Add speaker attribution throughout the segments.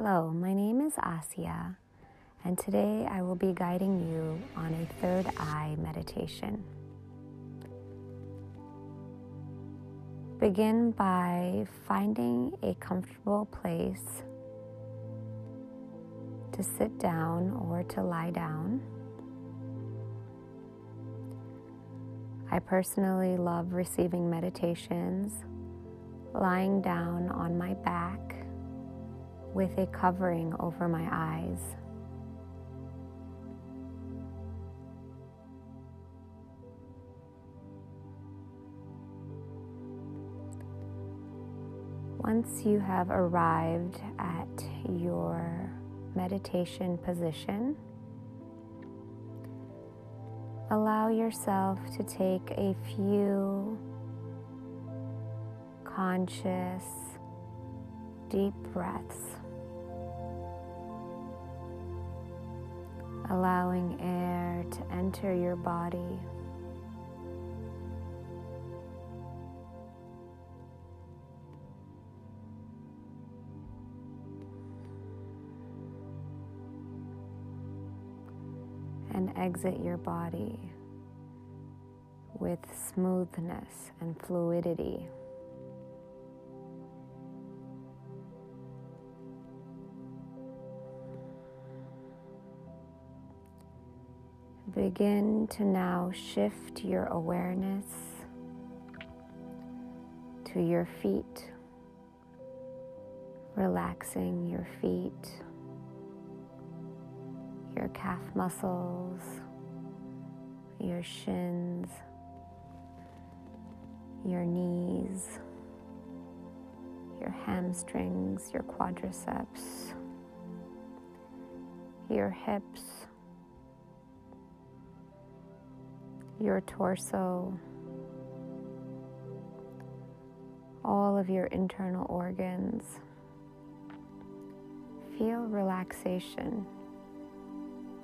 Speaker 1: Hello, my name is Asiya, and today I will be guiding you on a third eye meditation. Begin by finding a comfortable place to sit down or to lie down. I personally love receiving meditations lying down on my back with a covering over my eyes. Once you have arrived at your meditation position, allow yourself to take a few conscious, deep breaths. Allowing air to enter your body. And exit your body with smoothness and fluidity. Begin to now shift your awareness to your feet, relaxing your feet, your calf muscles, your shins, your knees, your hamstrings, your quadriceps, your hips your torso, all of your internal organs. Feel relaxation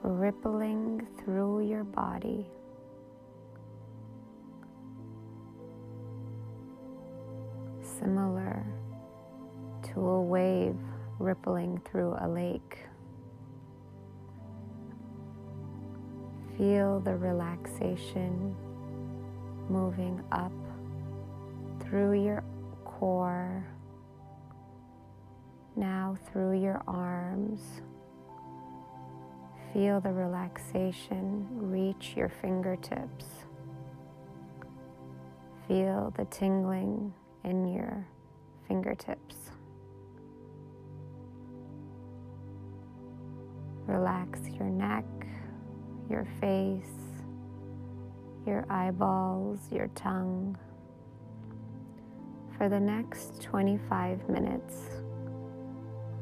Speaker 1: rippling through your body. Similar to a wave rippling through a lake. Feel the relaxation moving up through your core, now through your arms. Feel the relaxation reach your fingertips. Feel the tingling in your fingertips. Relax your neck your face, your eyeballs, your tongue. For the next 25 minutes,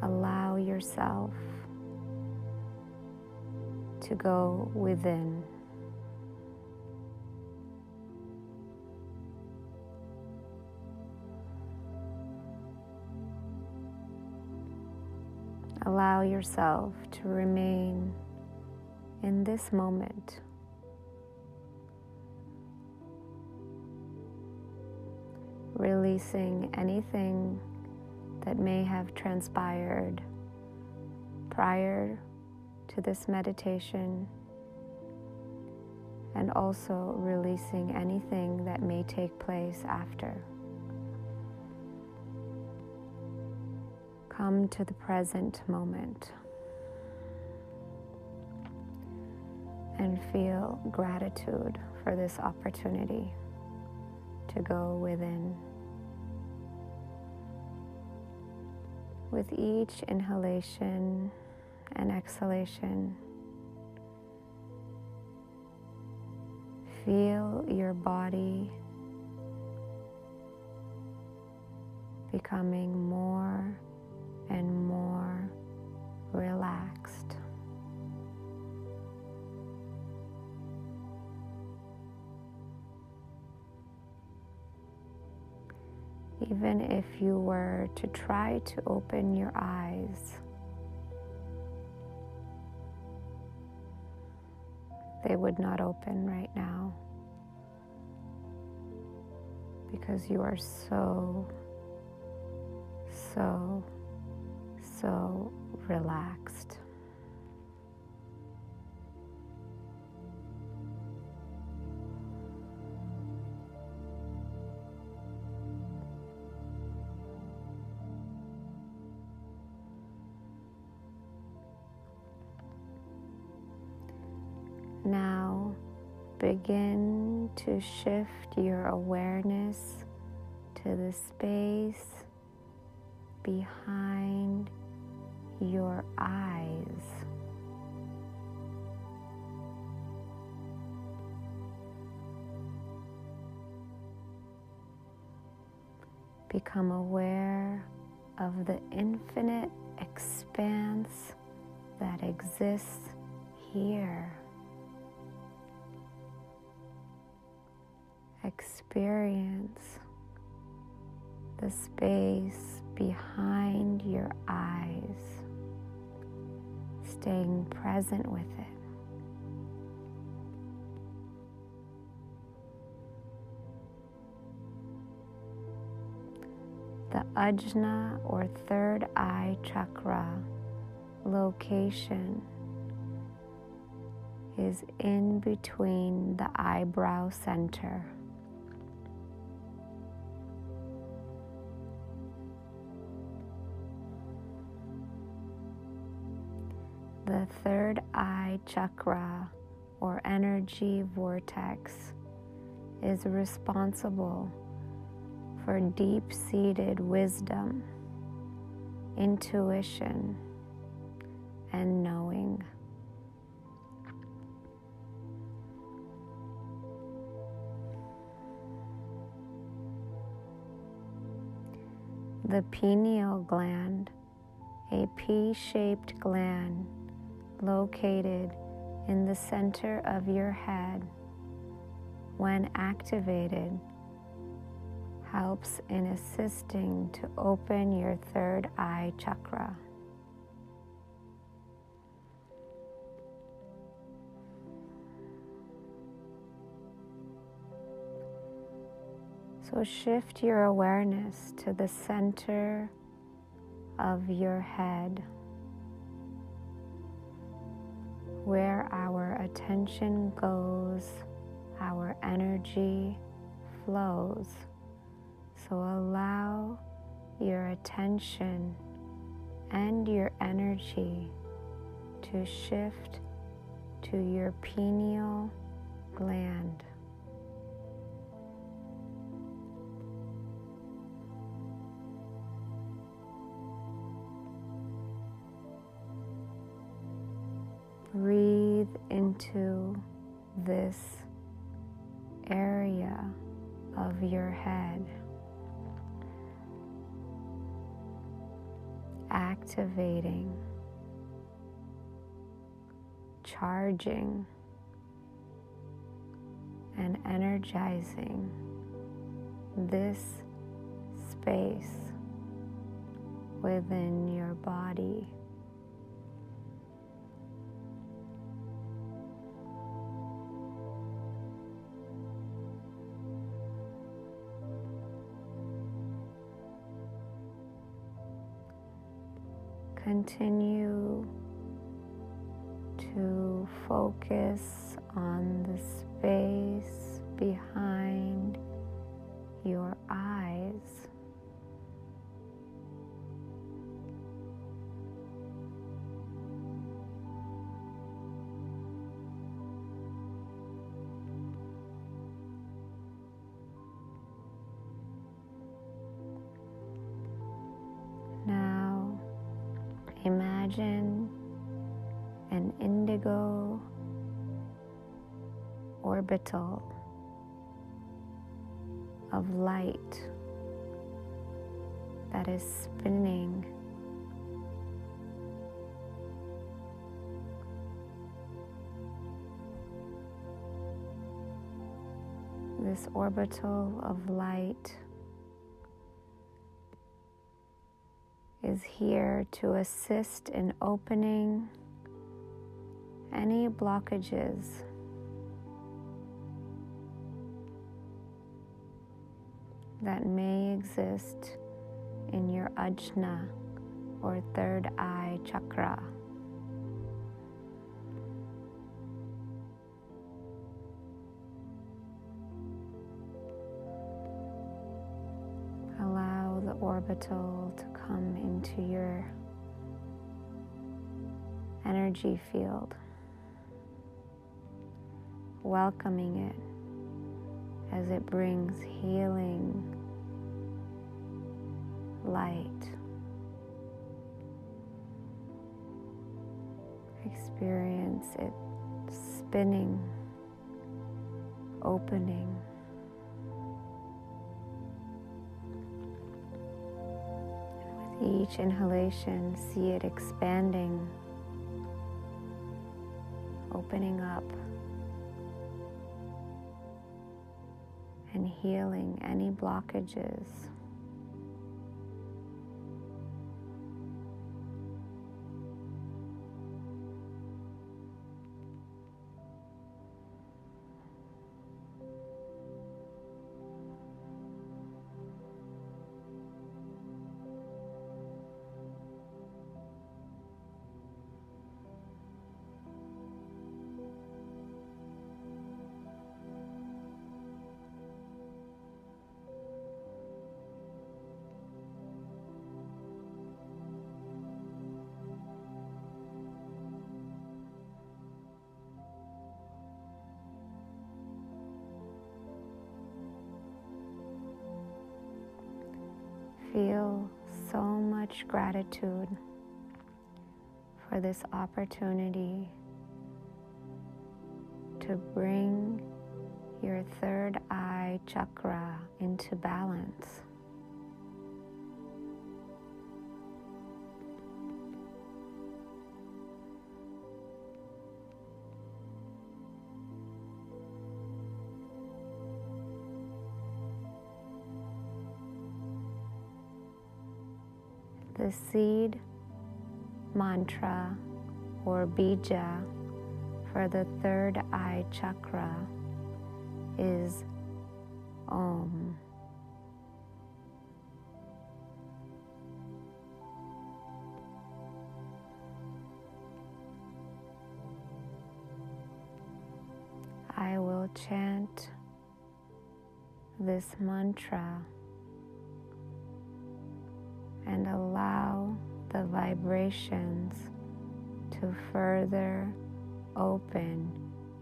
Speaker 1: allow yourself to go within. Allow yourself to remain in this moment. Releasing anything that may have transpired prior to this meditation, and also releasing anything that may take place after. Come to the present moment. And feel gratitude for this opportunity to go within. With each inhalation and exhalation, feel your body becoming more and more relaxed. Even if you were to try to open your eyes, they would not open right now because you are so, so, so relaxed. Shift your awareness to the space behind your eyes. Become aware of the infinite expanse that exists here. Experience the space behind your eyes, staying present with it. The Ajna or third eye chakra location is in between the eyebrow center. The third eye chakra or energy vortex is responsible for deep seated wisdom, intuition, and knowing. The pineal gland, a P shaped gland located in the center of your head, when activated, helps in assisting to open your third eye chakra. So shift your awareness to the center of your head, attention goes, our energy flows. So allow your attention and your energy to shift to your pineal gland. Breathe into this area of your head. Activating, charging, and energizing this space within your body. Continue to focus on the space behind imagine an indigo orbital of light that is spinning this orbital of light is here to assist in opening any blockages that may exist in your ajna or third eye chakra. Allow the orbital to come into your energy field, welcoming it as it brings healing light. Experience it spinning, opening. Each inhalation, see it expanding, opening up, and healing any blockages. Feel so much gratitude for this opportunity to bring your third eye chakra into balance. Seed mantra or bija for the third eye chakra is Om. I will chant this mantra and allow the vibrations to further open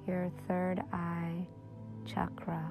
Speaker 1: your third eye chakra.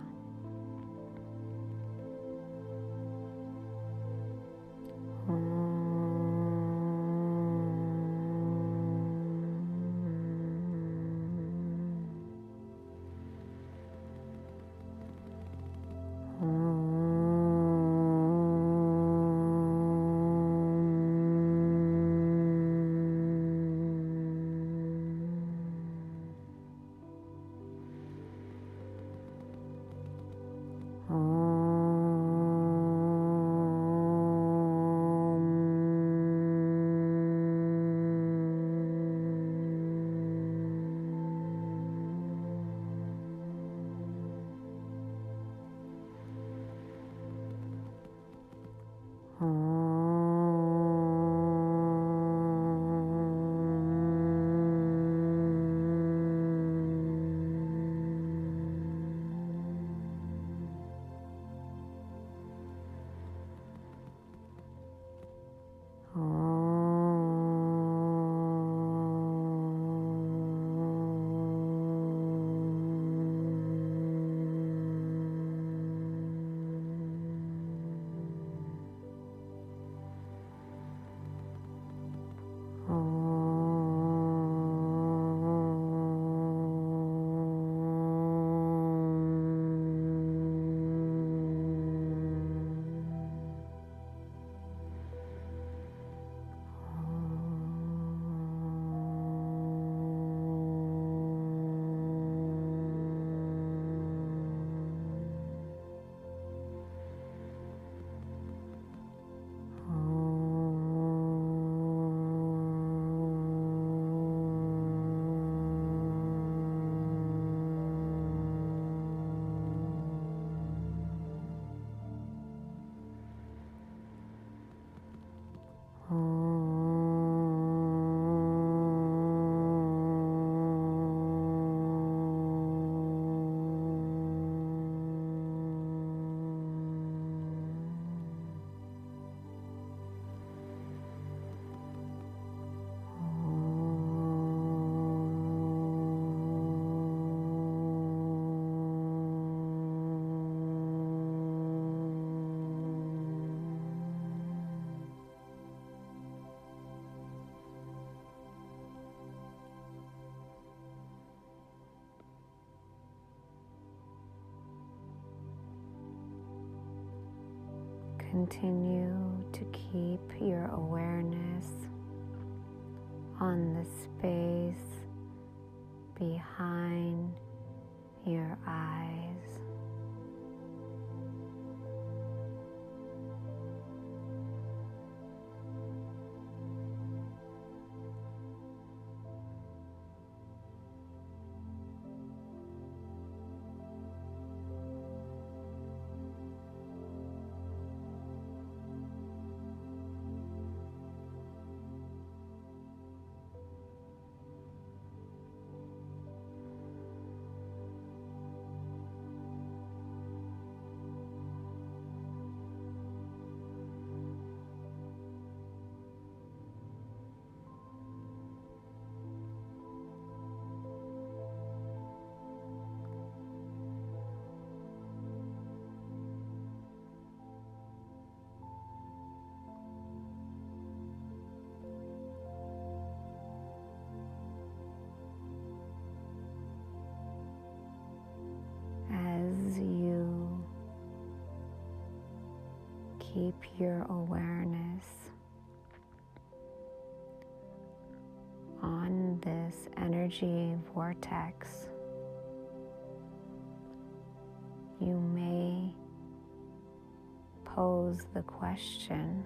Speaker 1: Continue to keep your awareness on the space keep your awareness on this energy vortex, you may pose the question.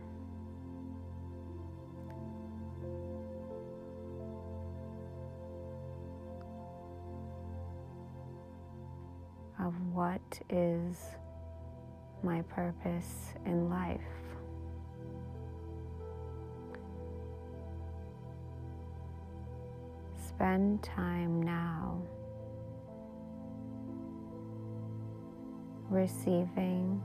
Speaker 1: of what is my purpose in life. Spend time now receiving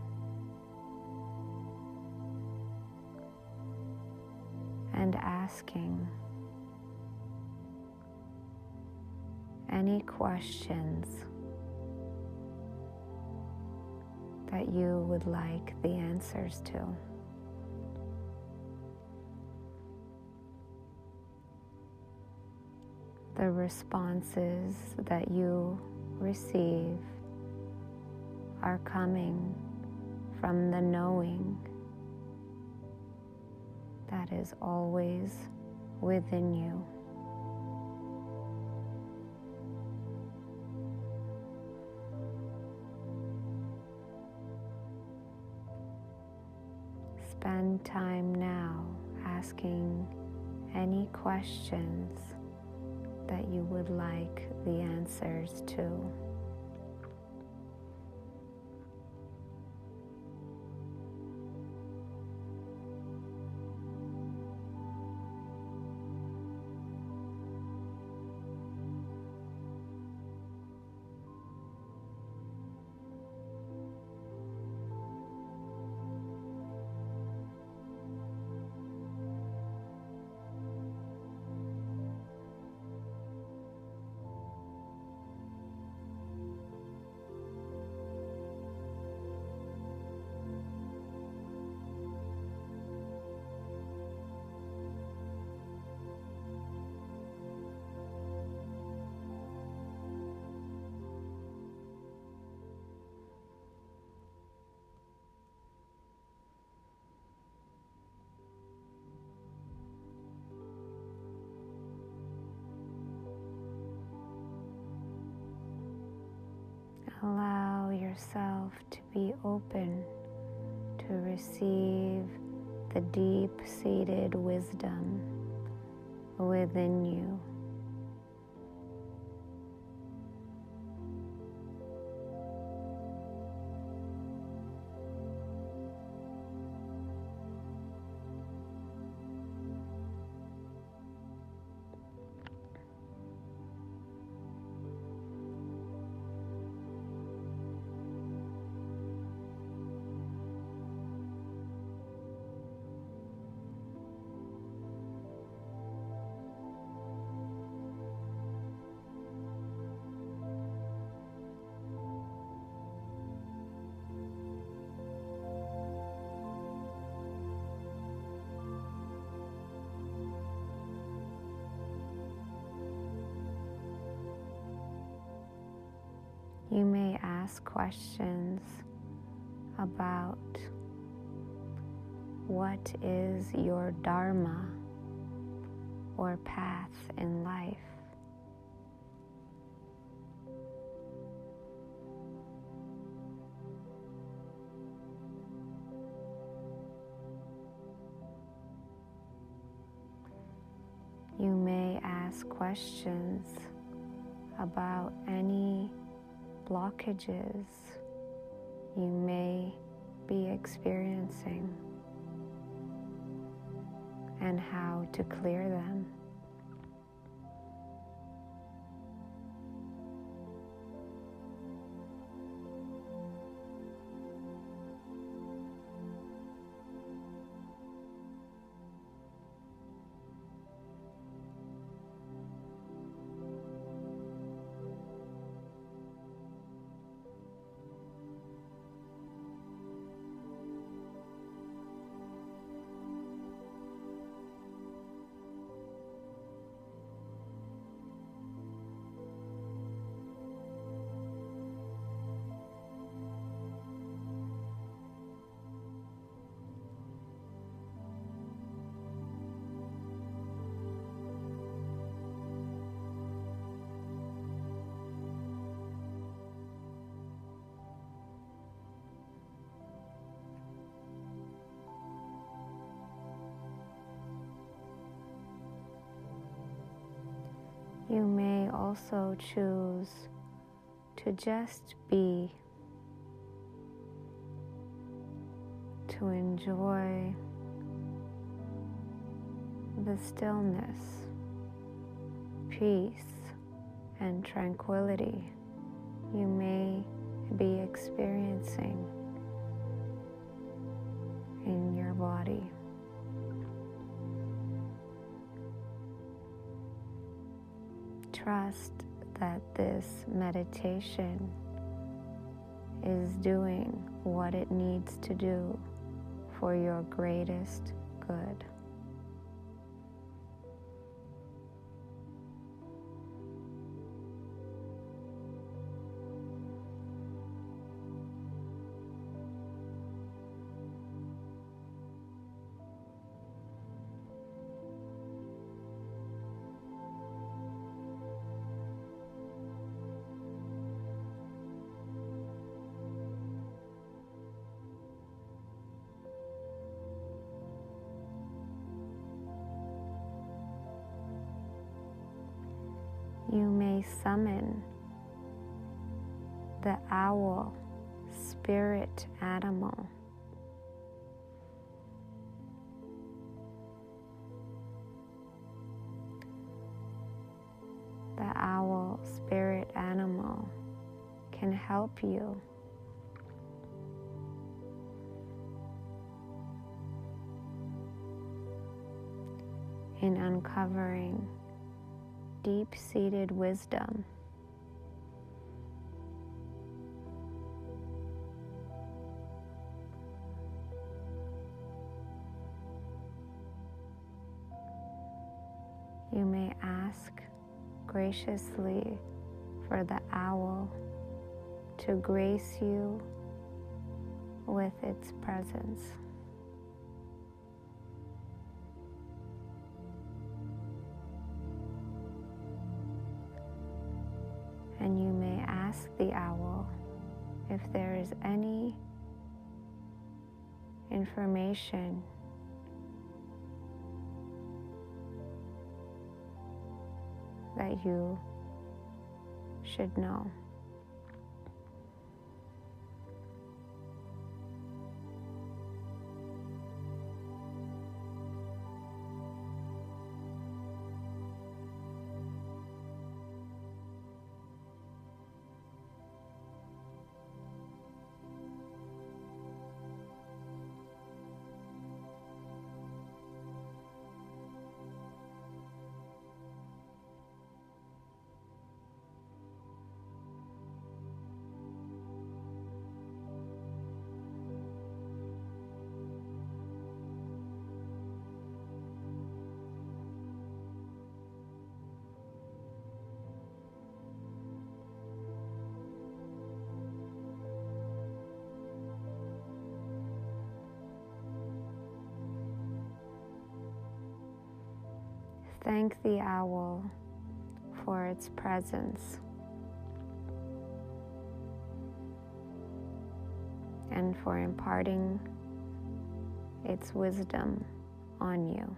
Speaker 1: and asking any questions that you would like the answers to. The responses that you receive are coming from the knowing that is always within you. Time now asking any questions that you would like the answers to. Yourself to be open to receive the deep seated wisdom within you. You may ask questions about what is your Dharma or path in life? You may ask questions about any blockages you may be experiencing and how to clear them. You may also choose to just be, to enjoy the stillness, peace, and tranquility you may be experiencing in your body. Trust that this meditation is doing what it needs to do for your greatest good. The owl spirit animal can help you. In uncovering deep seated wisdom. Graciously for the owl to grace you with its presence. and you may ask the owl if there is any information you should know. Thank the owl for its presence and for imparting its wisdom on you.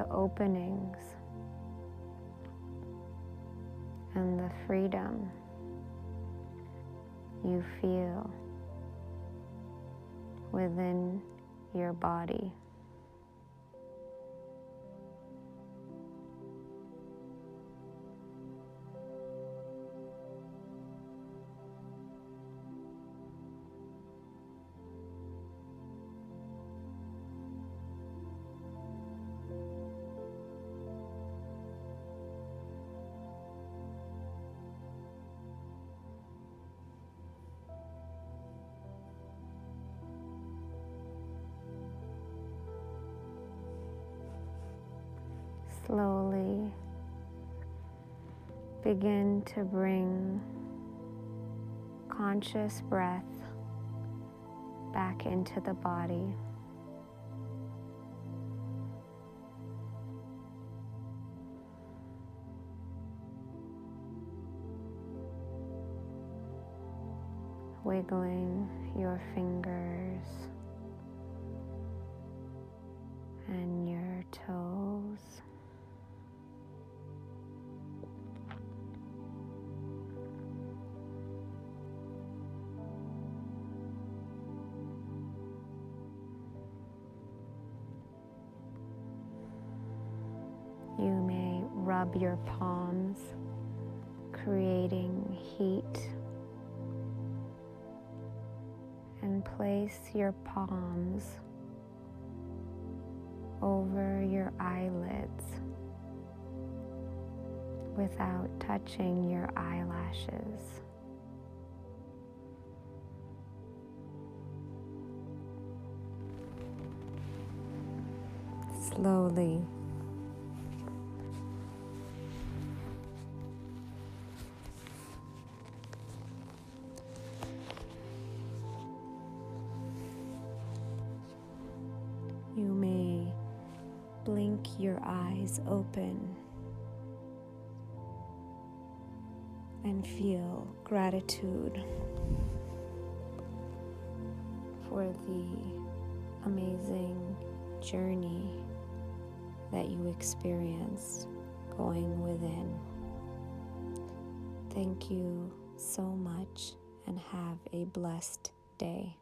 Speaker 1: The openings and the freedom you feel within your body. Begin to bring conscious breath back into the body. Wiggling your fingers and your toes. Your palms, creating heat, and place your palms over your eyelids without touching your eyelashes. Slowly eyes open and feel gratitude for the amazing journey that you experienced going within. Thank you so much and have a blessed day.